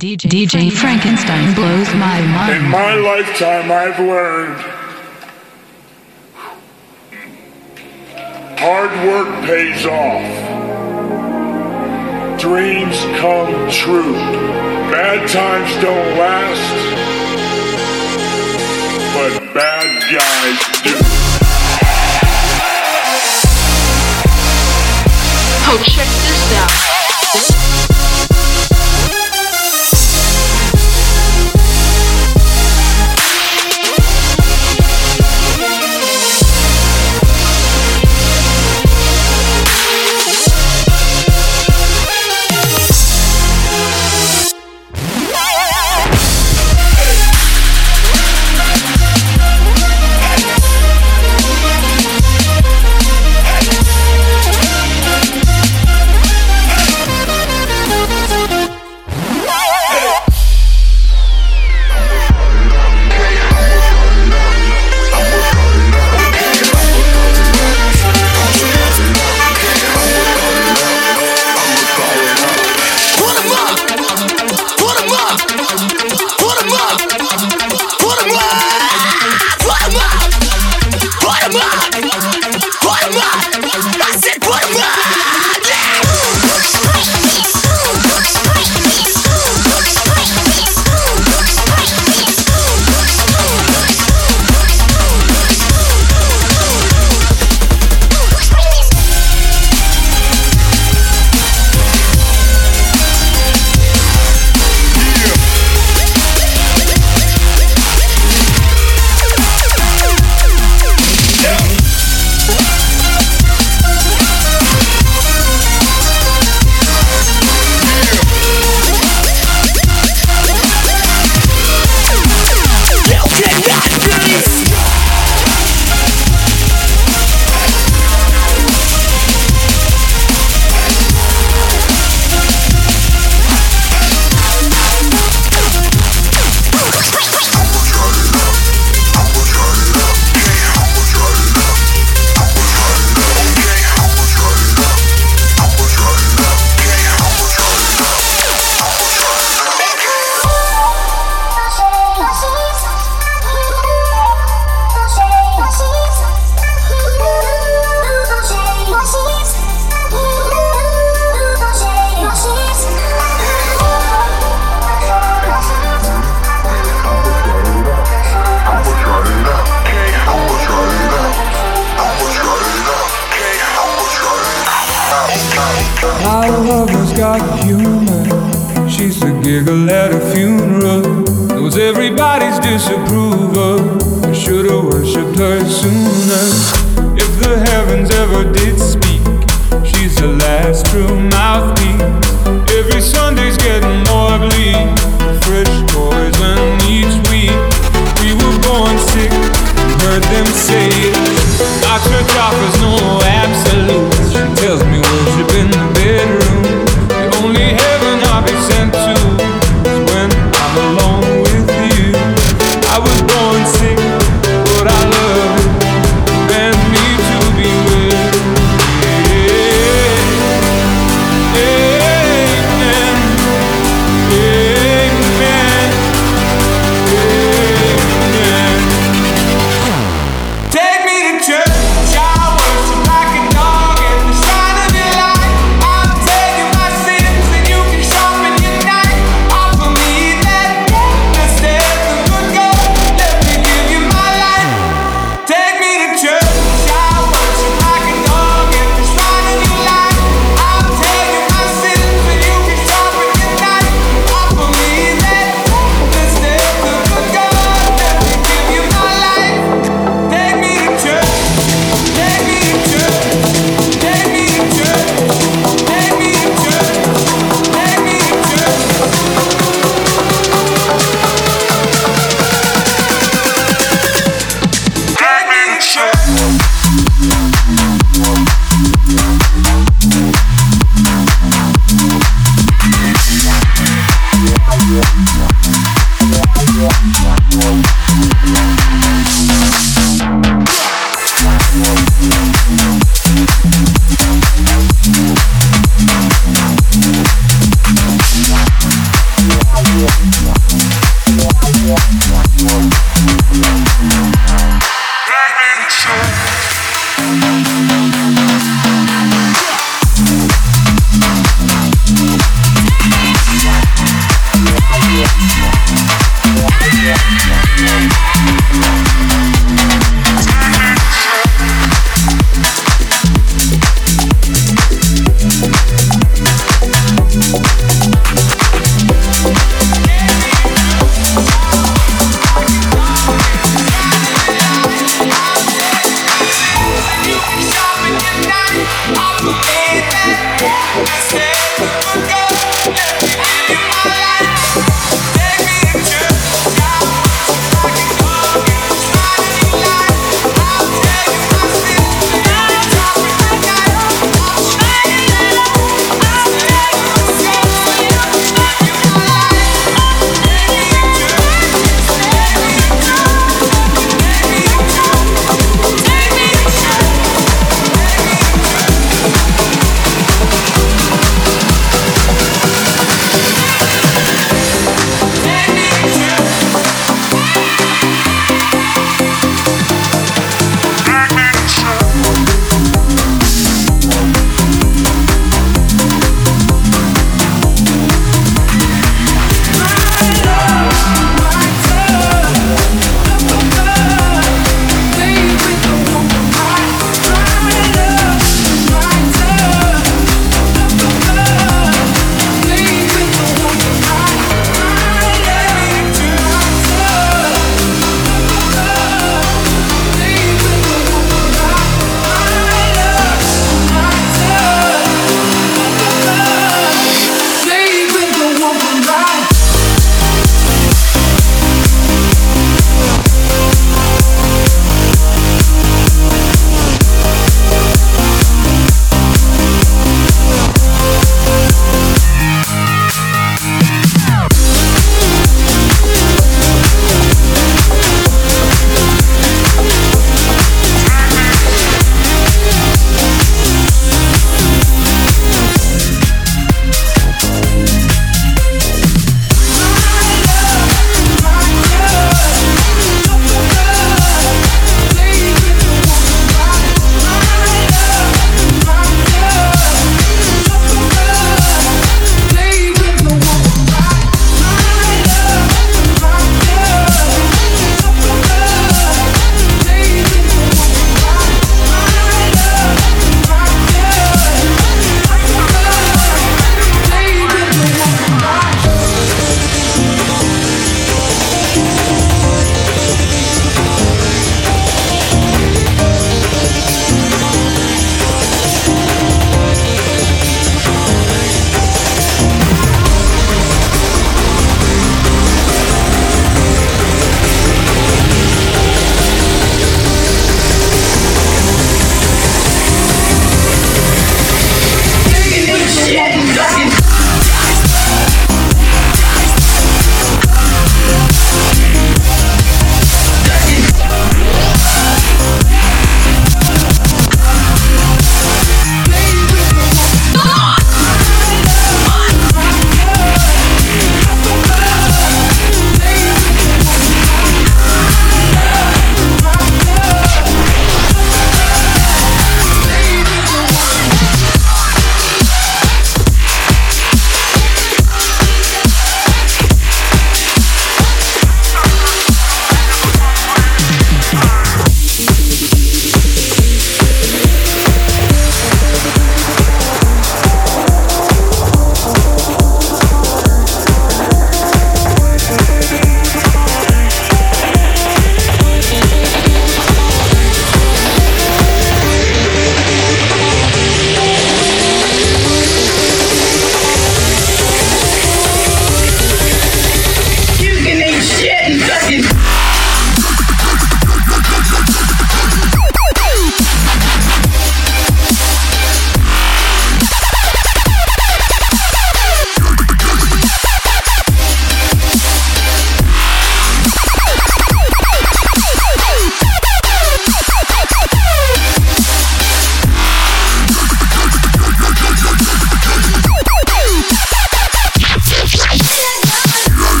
DJ, DJ Frankenstein blows my mind. In my lifetime, I've learned hard work pays off, dreams come true, bad times don't last, but bad guys do. Oh, check this out.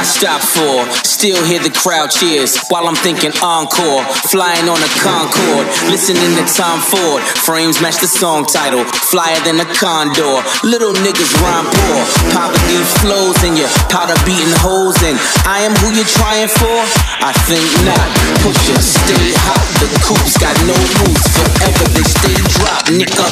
Still hear the crowd cheers while I'm thinking encore. Flying on a Concorde, listening to Tom Ford. Frames match the song title, flyer than a condor. Little niggas rhyme poor, these flows in your powder beating holes in. I am who you're trying for? I think not. Push it, stay hot. The coops got no roots forever. They stay drop, nigga.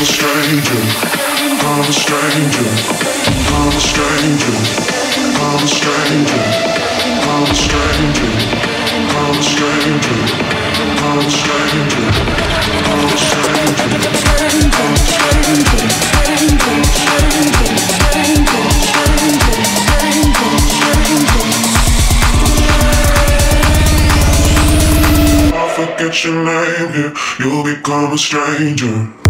I'm a stranger, I'm a stranger, I'm a stranger, I'm a stranger, I'm a stranger, I'm a stranger, I'm a stranger, stranger, stranger, stranger, stranger, stranger, stranger, stranger. I forget your name, yeah, you become a stranger.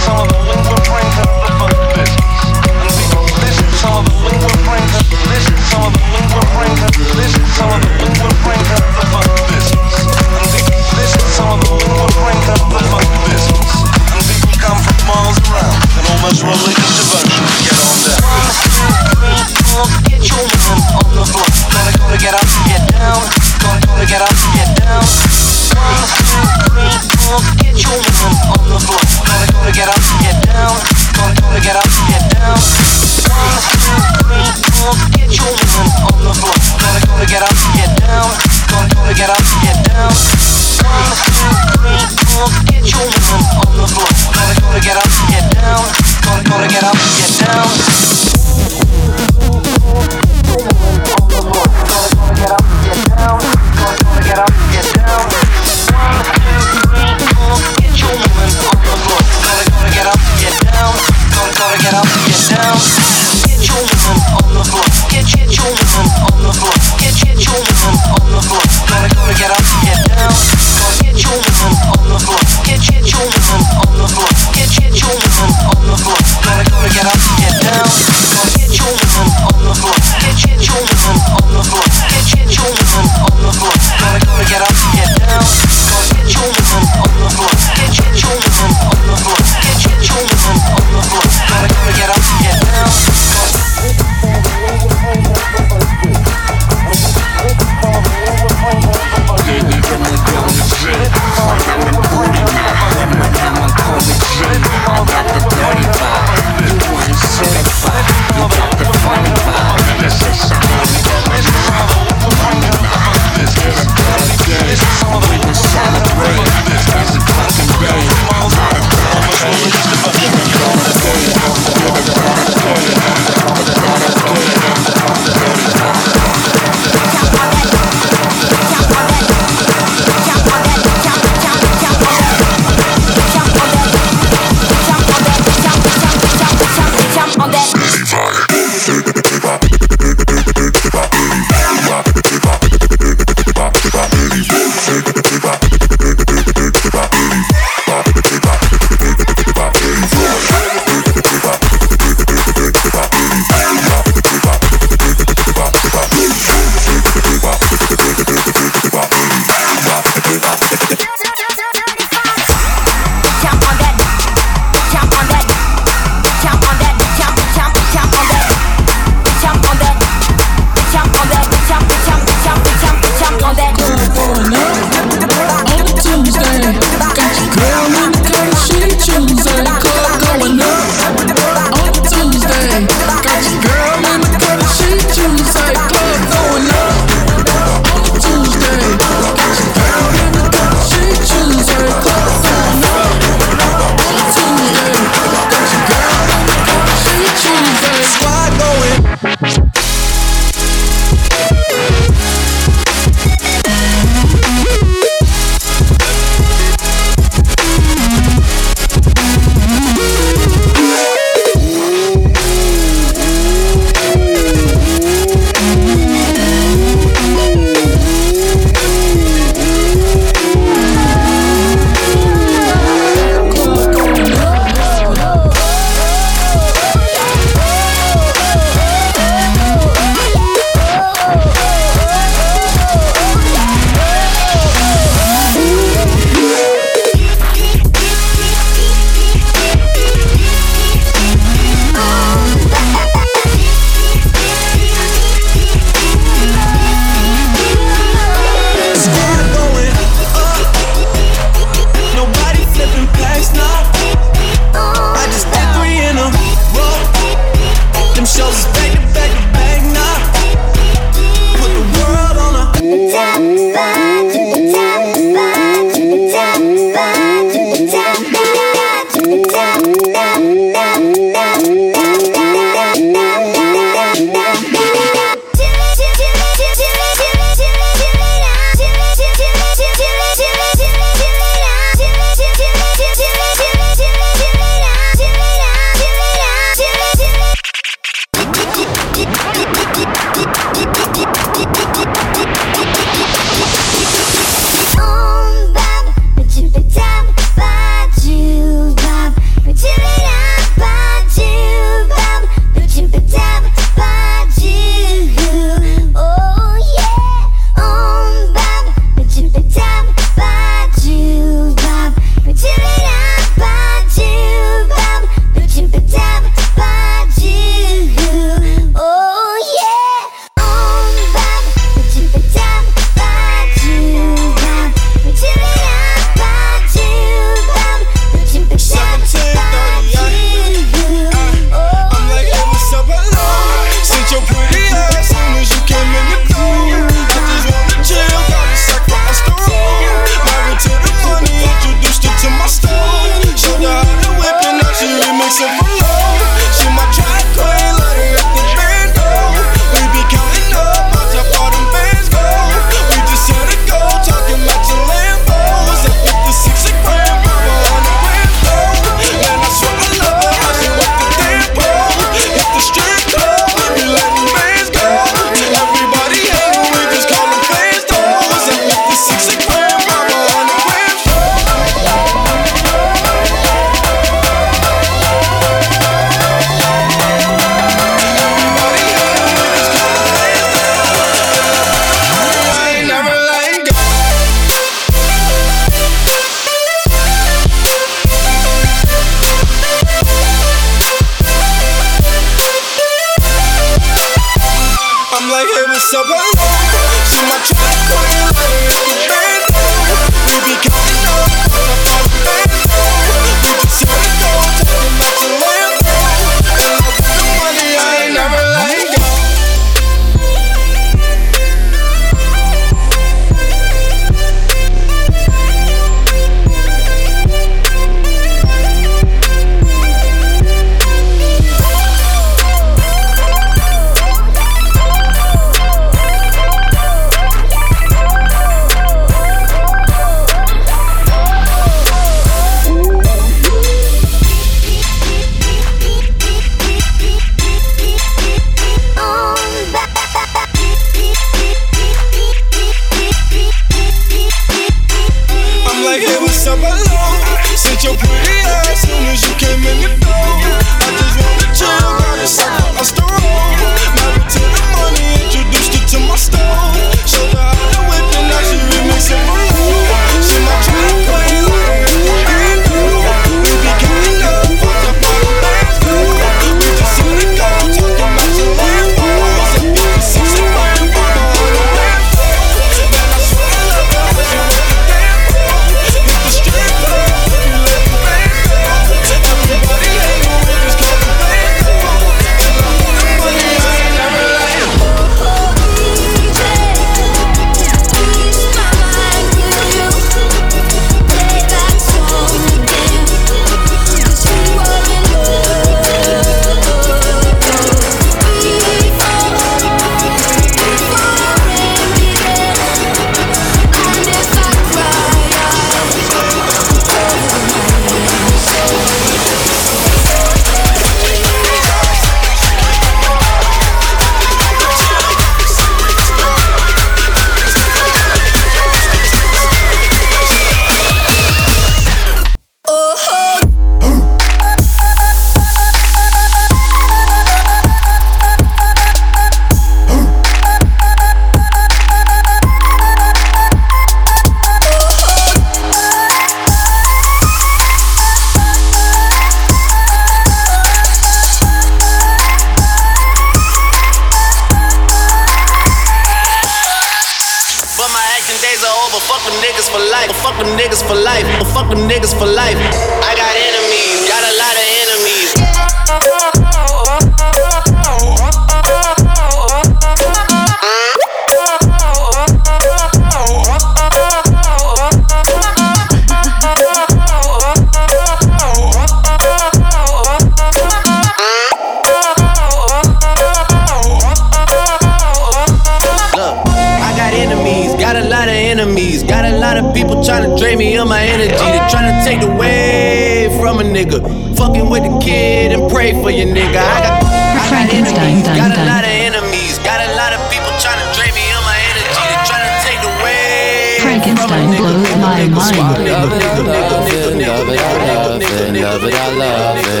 My mind. Love it, I love it, I love it, love it, I love it.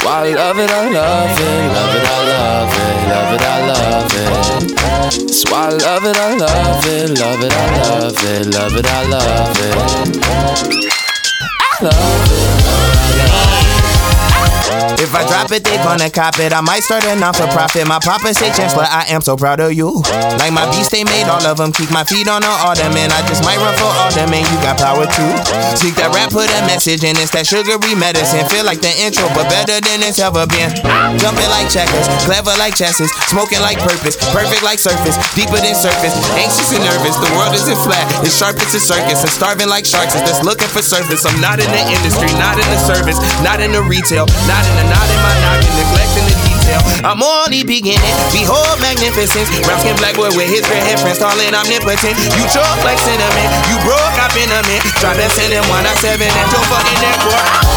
Love it, I love it, love it, I love it, love it, I love it. So I love it, I love it, love it, I love it, love it, I love it. I love it. If I drop it, they uh-huh. gonna cop it. I might start a non for profit. My papa say, Chancellor, I am so proud of you. Like my beast, they made all of them. Keep my feet on the ottoman. I just might run for alderman. You got power too. Seek that rap, put a message in. It's that sugary medicine. Feel like the intro, but better than it's ever been. Jumping like checkers, clever like chesses, smoking like purpose, perfect like surface, deeper than surface. Anxious and nervous, the world isn't flat. It's sharp as a circus, and starving like sharks is just looking for surface. I'm not in the industry, not in the service, not in the retail, not in the not in my knocking, neglecting the detail. I'm only beginning. Behold magnificence. Brown skin black boy with his red hair friends, tall and omnipotent. You choke like cinnamon. You broke up in a mint. Drop that send him one I seven at your fucking airport.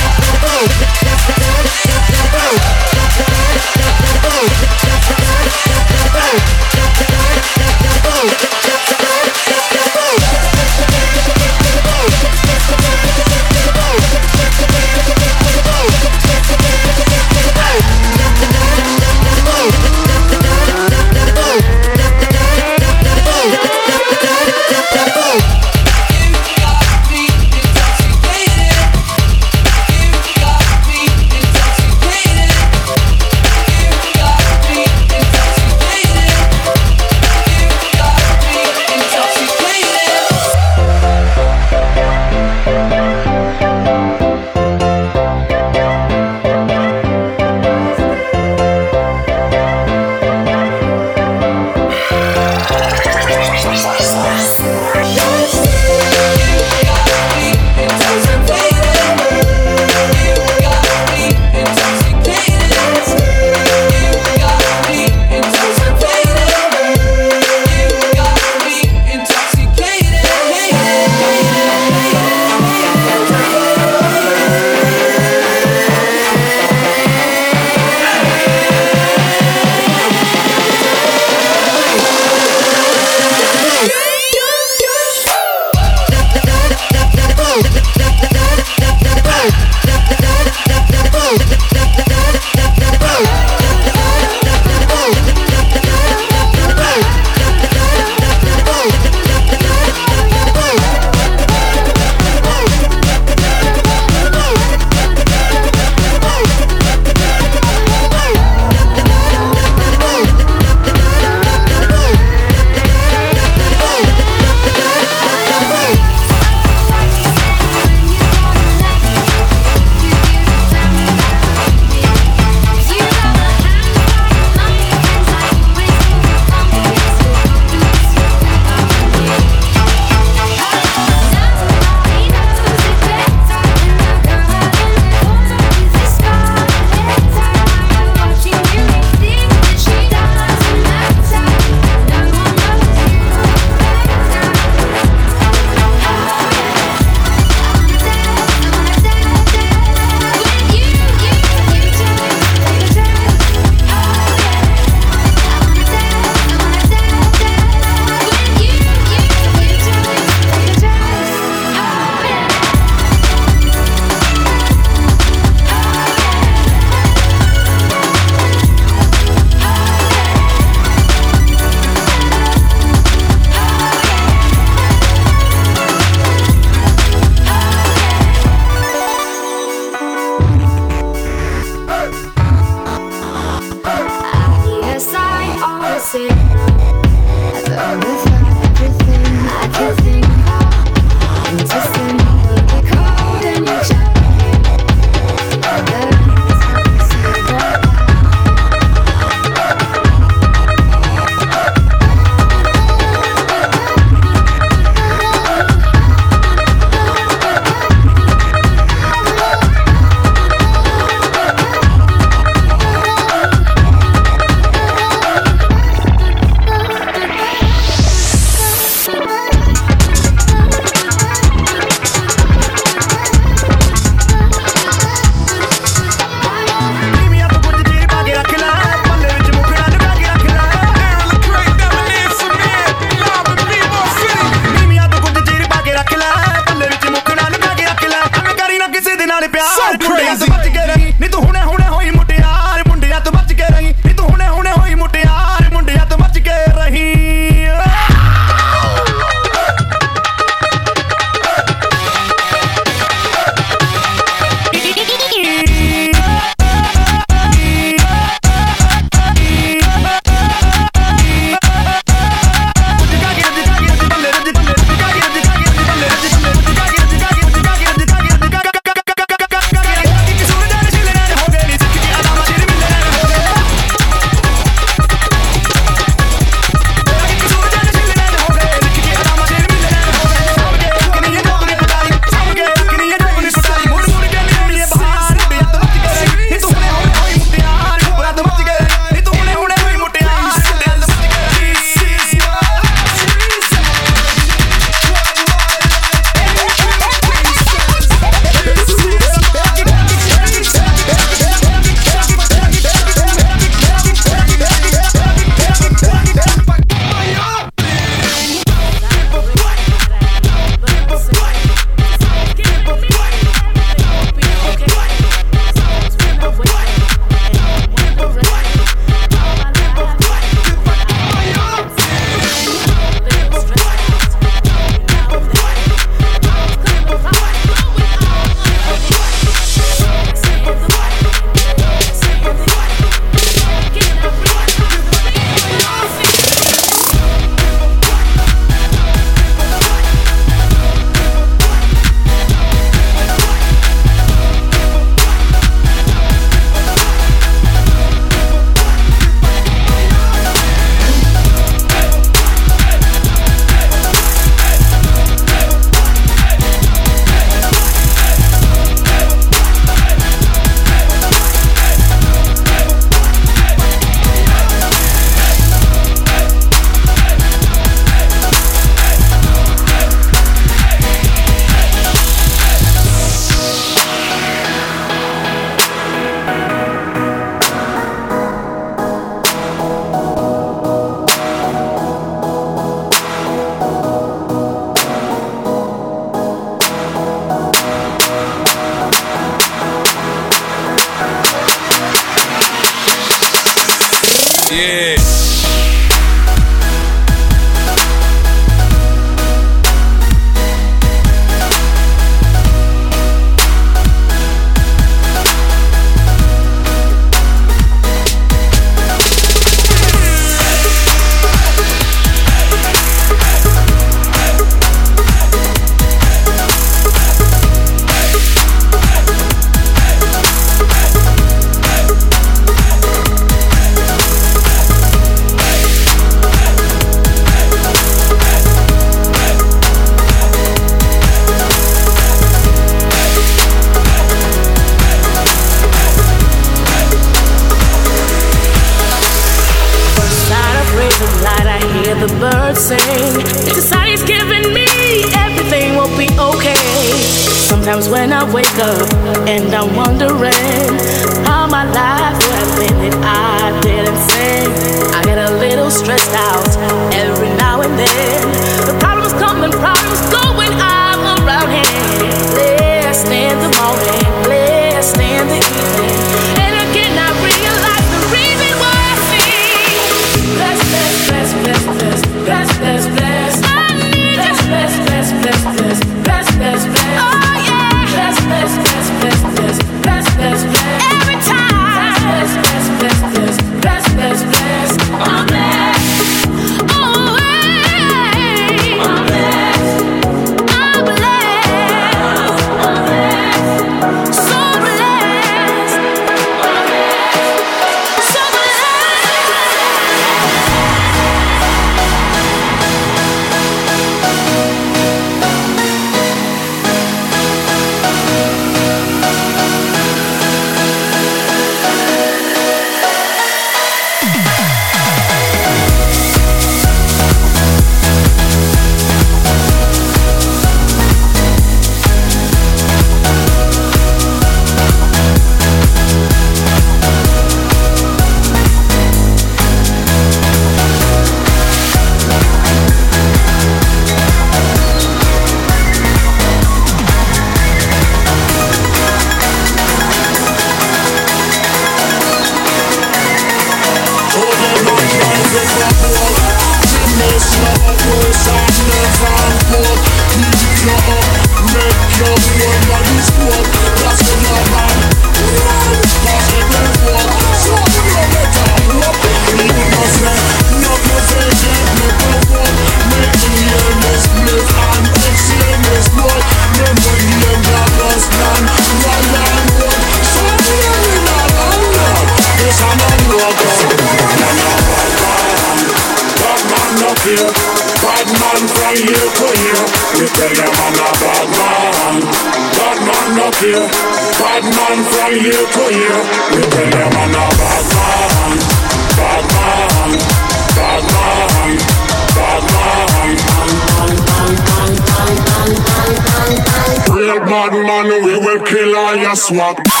Kill all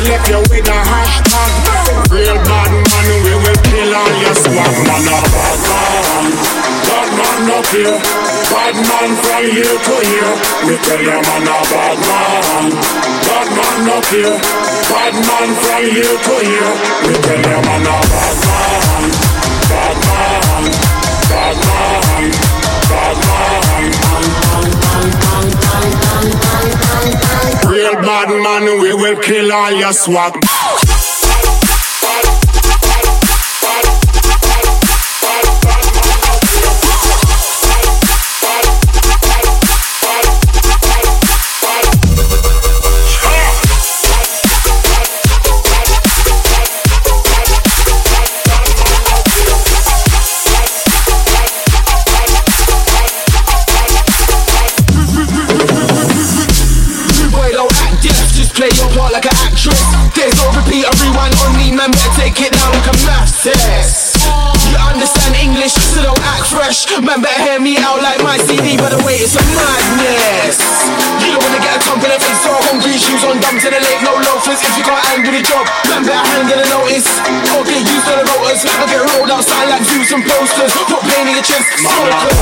left you with a hashtag. Real bad man, we will kill all your swag. Man, a bad man. Bad man up here. Bad man from here to here. We tell you man a bad man. Bad man up here. Bad man from here to here. We tell you man a bad man. Bad man. Bad man. Real bad man, we will kill all your swag. Repeat, everyone on me, man. Better take it down like a math test. You understand English, so don't act fresh. Man, better hear me out like my CD, by the way, it's a madness. You don't wanna get a the face, so hungry, shoes on, dumb to the lake, no loafers. If you can't handle the job, man, better handle the notice. Or get used to the rotors, or get rolled outside like views and posters. Put pain in your chest, smokers.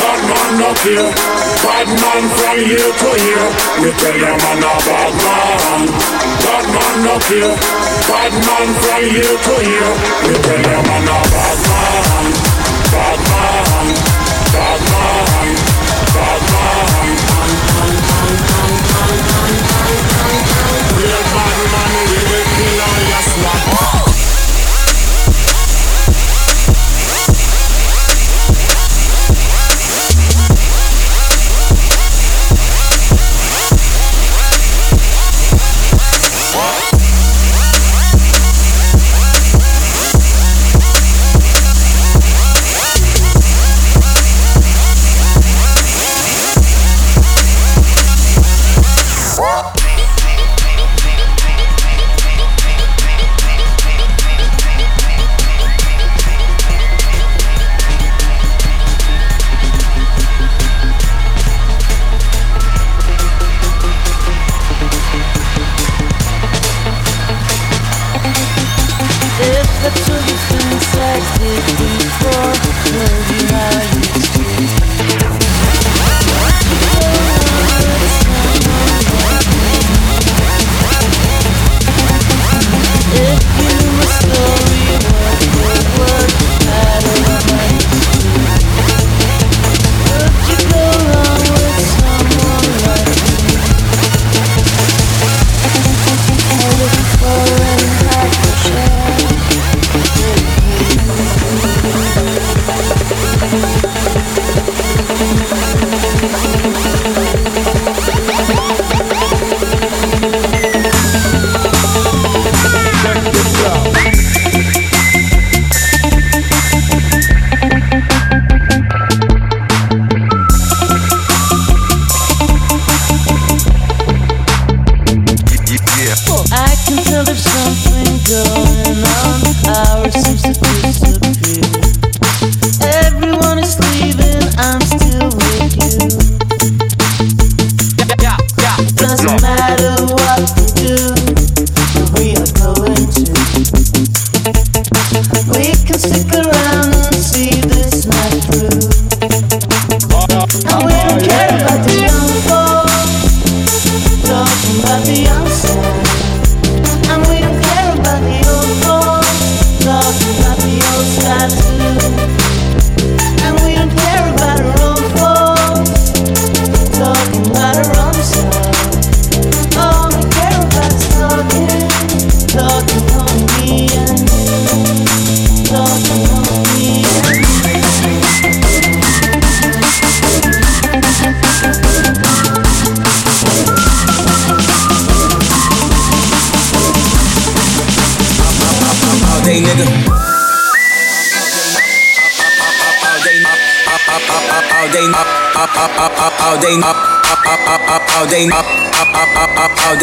Bad man up here, bad man from here to here. We tell them I'm a bad man. Bad man up here, bad man from here to here. We tell them I'm a bad man. Bad man, bad man,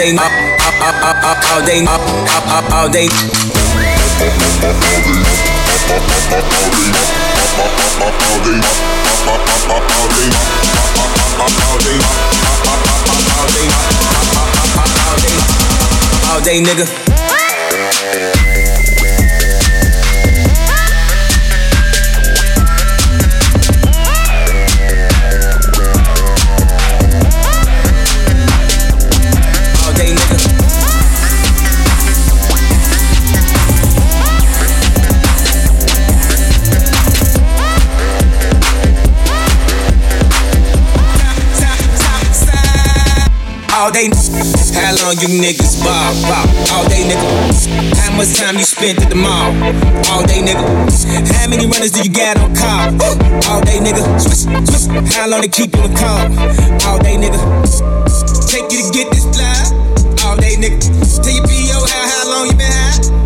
all day, all day, all day. All day, nigga. You niggas bob, bob? All day, nigga. How much time you spent at the mall? All day, nigga. How many runners do you got on call? All day, nigga. How long they keep you in call? All day, nigga. Take you to get this fly? All day, nigga. Tell your PO how, how long you been high?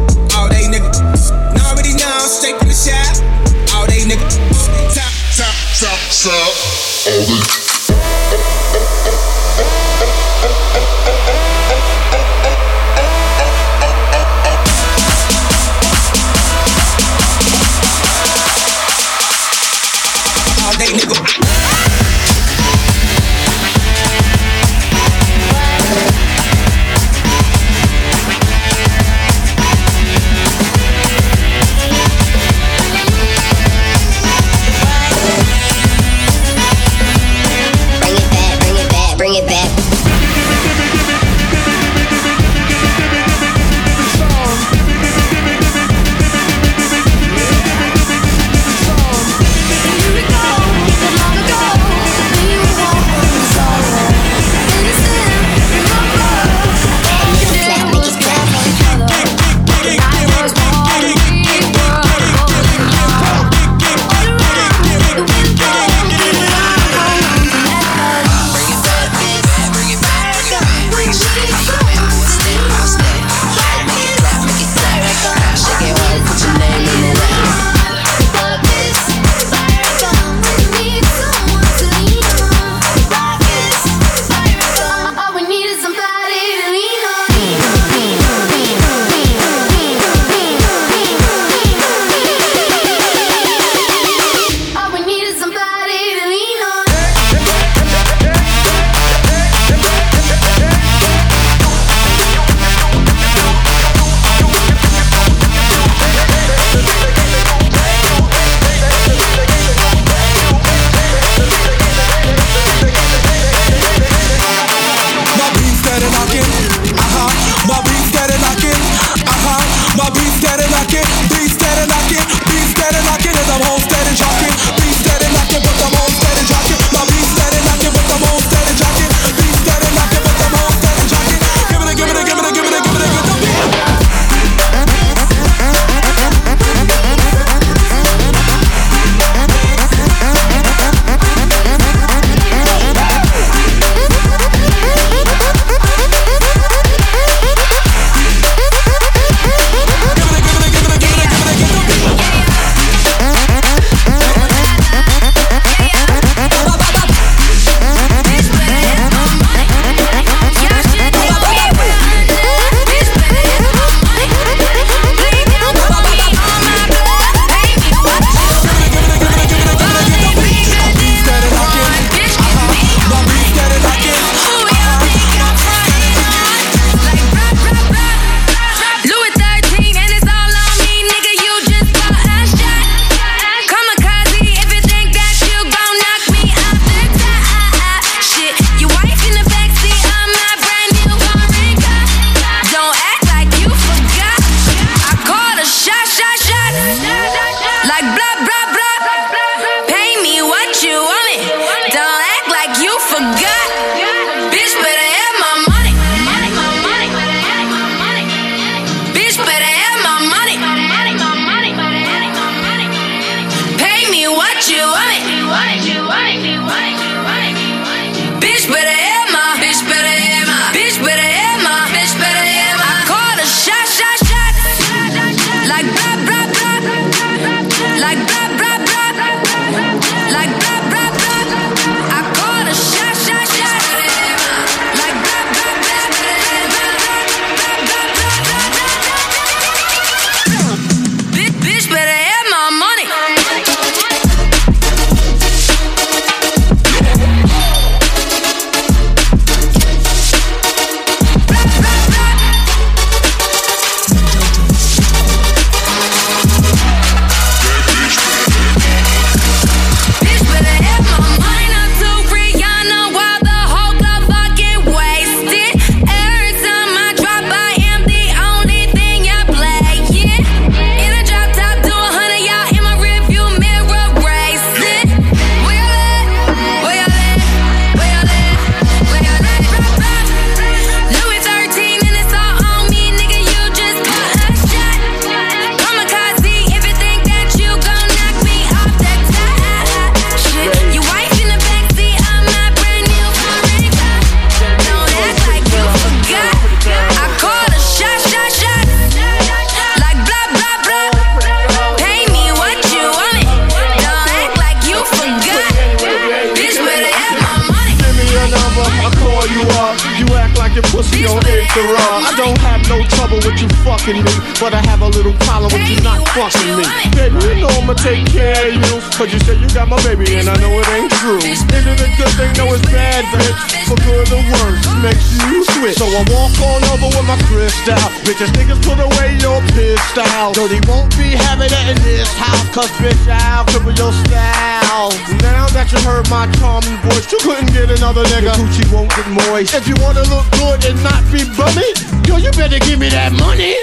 Fucking me, but I have a little problem with you not fucking me. Baby, you know I'ma take care of you, cause you said you got my baby and I know it ain't true. Is it a good thing? No, it's bad, bitch. For good or worse, makes you switch. So I walk on over with my crystal. Bitches, niggas put away your pistol. Dirty won't be having it in this house, cause bitch, I'll cripple your style. Now that you heard my charming voice, you couldn't get another nigga. Your Gucci won't get moist. If you wanna look good and not be bummy, yo, you better give me that money.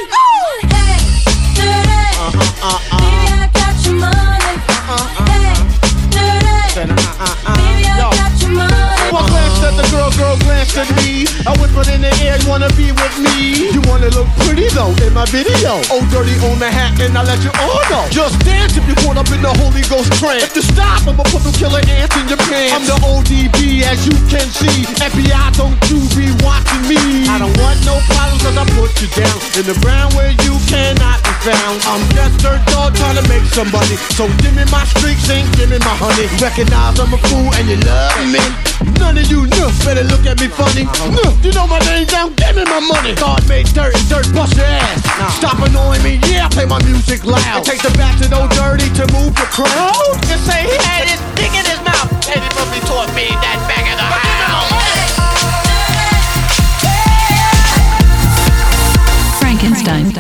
Uh-huh, uh-uh. Baby, I got your money. Hey, dirty. At the girl, girl glanced at me. I whispered in the air, you wanna be with me? You wanna look pretty though in my video. Oh, dirty on the hat, and I let you all know. Just dance if you're caught up in the Holy Ghost trance. If you stop, I'ma put them killer ants in your pants. I'm the ODB, as you can see. FBI, don't you be watching me. I don't want no problems, cause I put you down in the ground where you cannot be found. I'm just dirt dog trying to make some money. So give me my streaks and give me my honey. Recognize I'm a fool and you love me. None of you know better look at me funny. No, you know my name now, give me my money. God made dirt and dirt bust your ass. Stop annoying me, yeah, I play my music loud. It takes the back to no dirty to move the crowd. Oh, Just say he had his dick in his mouth. Eddie Murphy taught me that back in the house. Frankenstein.